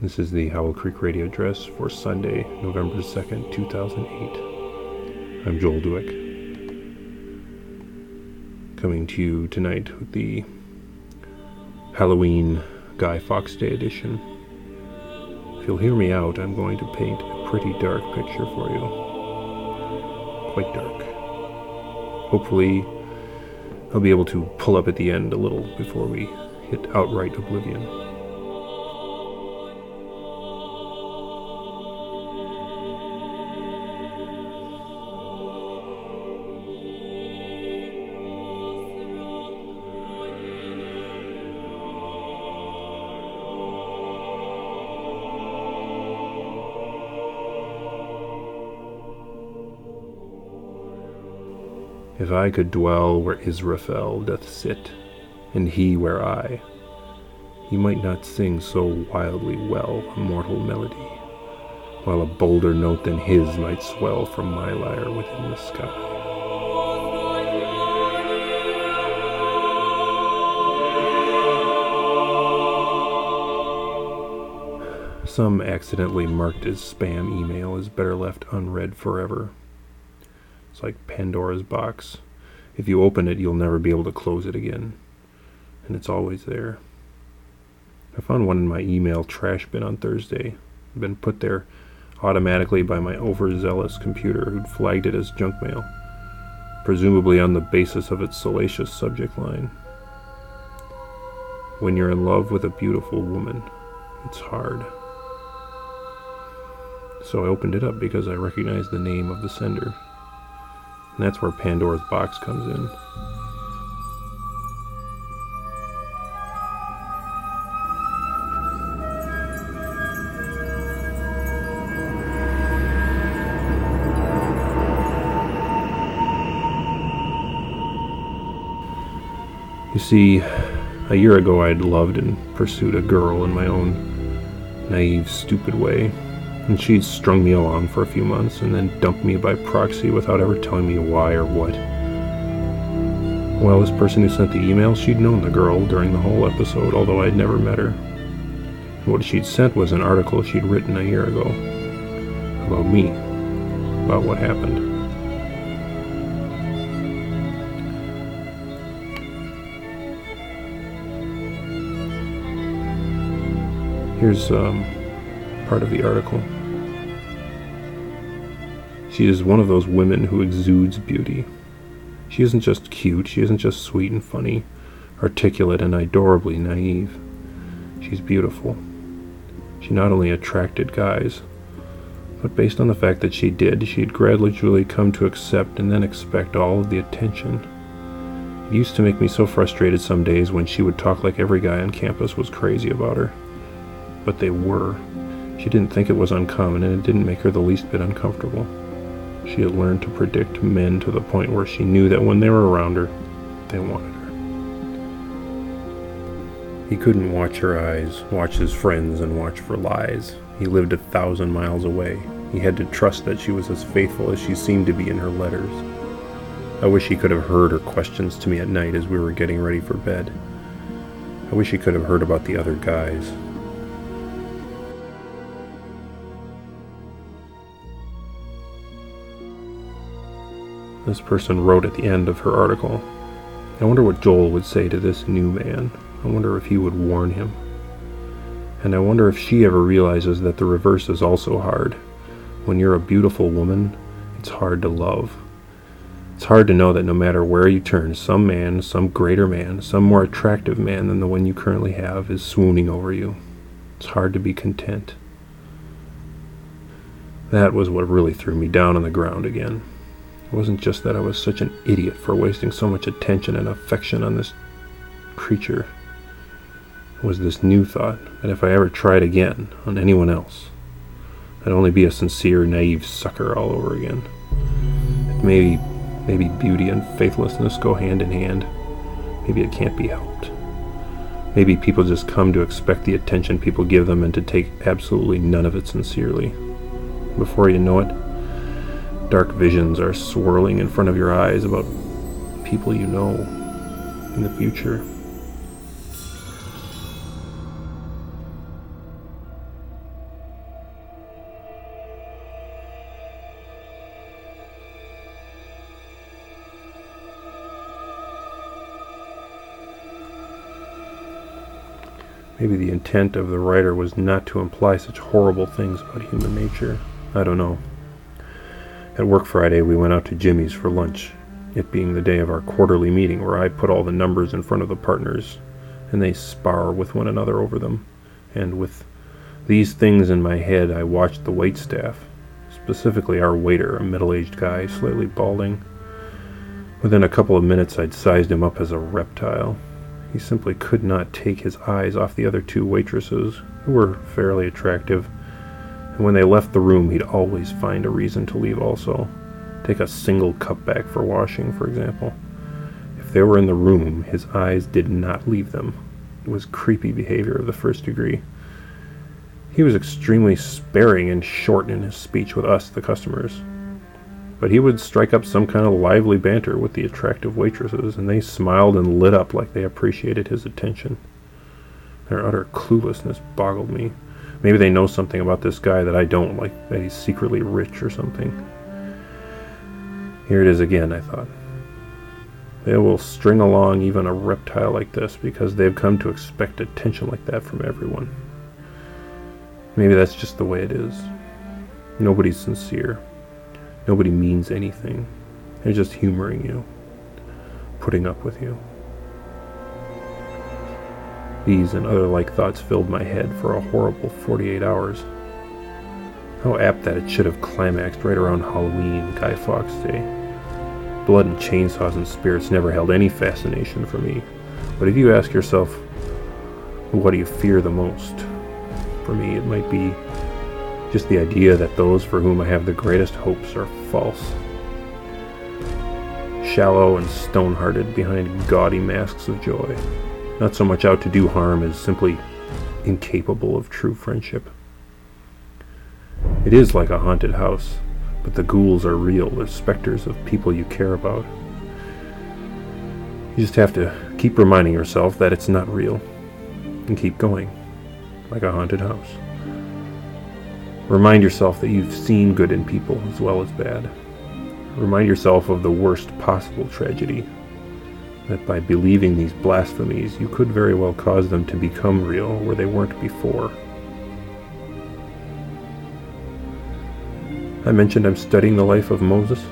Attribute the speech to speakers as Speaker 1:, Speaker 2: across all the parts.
Speaker 1: This is the Howell Creek radio address for Sunday, November 2nd, 2008. I'm Joel Dueck. Coming to you tonight with the Halloween Guy Fawkes Day edition. If you'll hear me out, I'm going to paint a pretty dark picture for you. Quite dark. Hopefully, I'll be able to pull up at the end a little before we hit outright oblivion. If I could dwell where Israfel doth sit, and he where I, he might not sing so wildly well a mortal melody, while a bolder note than his might swell from my lyre within the sky. Some accidentally marked as spam email is better left unread forever. It's like Pandora's box. If you open it, you'll never be able to close it again. And it's always there. I found one in my email trash bin on Thursday. It'd been put there automatically by my overzealous computer who'd flagged it as junk mail, presumably on the basis of its salacious subject line. When you're in love with a beautiful woman, it's hard. So I opened it up because I recognized the name of the sender. And that's where Pandora's box comes in. You see, a year ago I'd loved and pursued a girl in my own naive, stupid way and she'd strung me along for a few months and then dumped me by proxy without ever telling me why or what. Well, this person who sent the email, she'd known the girl during the whole episode, although I'd never met her. what she'd sent was an article she'd written a year ago about me, about what happened. Here's um, part of the article. She is one of those women who exudes beauty. She isn't just cute, she isn't just sweet and funny, articulate and adorably naive. She's beautiful. She not only attracted guys, but based on the fact that she did, she'd gradually come to accept and then expect all of the attention. It used to make me so frustrated some days when she would talk like every guy on campus was crazy about her. But they were. She didn't think it was uncommon, and it didn't make her the least bit uncomfortable. She had learned to predict men to the point where she knew that when they were around her, they wanted her. He couldn't watch her eyes, watch his friends, and watch for lies. He lived a thousand miles away. He had to trust that she was as faithful as she seemed to be in her letters. I wish he could have heard her questions to me at night as we were getting ready for bed. I wish he could have heard about the other guys, this person wrote at the end of her article. I wonder what Joel would say to this new man. I wonder if he would warn him. And I wonder if she ever realizes that the reverse is also hard. When you're a beautiful woman, it's hard to love. It's hard to know that no matter where you turn, some man, some greater man, some more attractive man than the one you currently have is swooning over you. It's hard to be content. That was what really threw me down on the ground again. It wasn't just that I was such an idiot for wasting so much attention and affection on this creature. It was this new thought that if I ever tried again on anyone else, I'd only be a sincere, naive sucker all over again. Maybe, maybe beauty and faithlessness go hand in hand. Maybe it can't be helped. Maybe people just come to expect the attention people give them and to take absolutely none of it sincerely. Before you know it, Dark visions are swirling in front of your eyes about people you know in the future. Maybe the intent of the writer was not to imply such horrible things about human nature. I don't know. At work Friday, we went out to Jimmy's for lunch, it being the day of our quarterly meeting where I put all the numbers in front of the partners and they spar with one another over them. And with these things in my head, I watched the wait staff, specifically our waiter, a middle aged guy, slightly balding. Within a couple of minutes, I'd sized him up as a reptile. He simply could not take his eyes off the other two waitresses, who were fairly attractive, and when they left the room, he'd always find a reason to leave also. Take a single cup back for washing, for example. If they were in the room, his eyes did not leave them. It was creepy behavior of the first degree. He was extremely sparing and short in his speech with us, the customers. But he would strike up some kind of lively banter with the attractive waitresses, and they smiled and lit up like they appreciated his attention. Their utter cluelessness boggled me. Maybe they know something about this guy that I don't, like that he's secretly rich or something. Here it is again, I thought. They will string along even a reptile like this because they've come to expect attention like that from everyone. Maybe that's just the way it is. Nobody's sincere. Nobody means anything. They're just humoring you, putting up with you. These and other like thoughts filled my head for a horrible 48 hours. How apt that it should have climaxed right around Halloween, Guy Fawkes Day. Blood and chainsaws and spirits never held any fascination for me. But if you ask yourself, what do you fear the most? For me, it might be just the idea that those for whom I have the greatest hopes are false. Shallow and stone hearted behind gaudy masks of joy not so much out to do harm as simply incapable of true friendship. It is like a haunted house, but the ghouls are real. They're specters of people you care about. You just have to keep reminding yourself that it's not real and keep going, like a haunted house. Remind yourself that you've seen good in people as well as bad. Remind yourself of the worst possible tragedy that by believing these blasphemies you could very well cause them to become real where they weren't before. I mentioned I'm studying the life of Moses.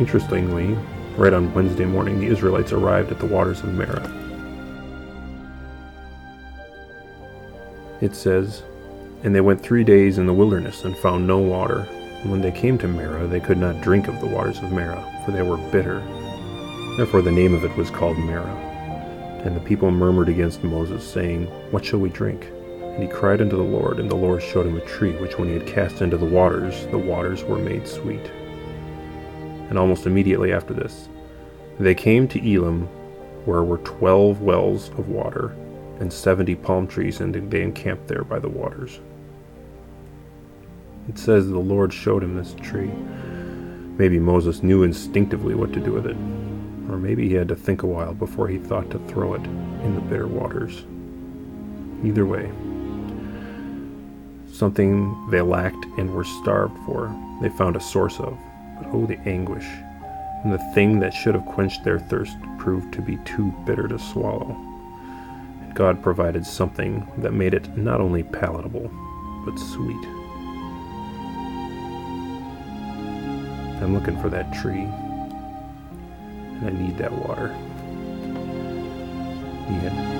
Speaker 1: Interestingly, right on Wednesday morning, the Israelites arrived at the waters of Marah. It says, And they went three days in the wilderness and found no water. And when they came to Marah, they could not drink of the waters of Marah, for they were bitter. Therefore the name of it was called Marah. And the people murmured against Moses, saying, What shall we drink? And he cried unto the Lord, and the Lord showed him a tree, which when he had cast into the waters, the waters were made sweet. And almost immediately after this, they came to Elim, where were twelve wells of water, and seventy palm trees, and they encamped there by the waters. It says the Lord showed him this tree. Maybe Moses knew instinctively what to do with it. Or maybe he had to think a while before he thought to throw it in the bitter waters. Either way, something they lacked and were starved for, they found a source of. But oh, the anguish. And the thing that should have quenched their thirst proved to be too bitter to swallow. And God provided something that made it not only palatable, but sweet. I'm looking for that tree. I need that water. End.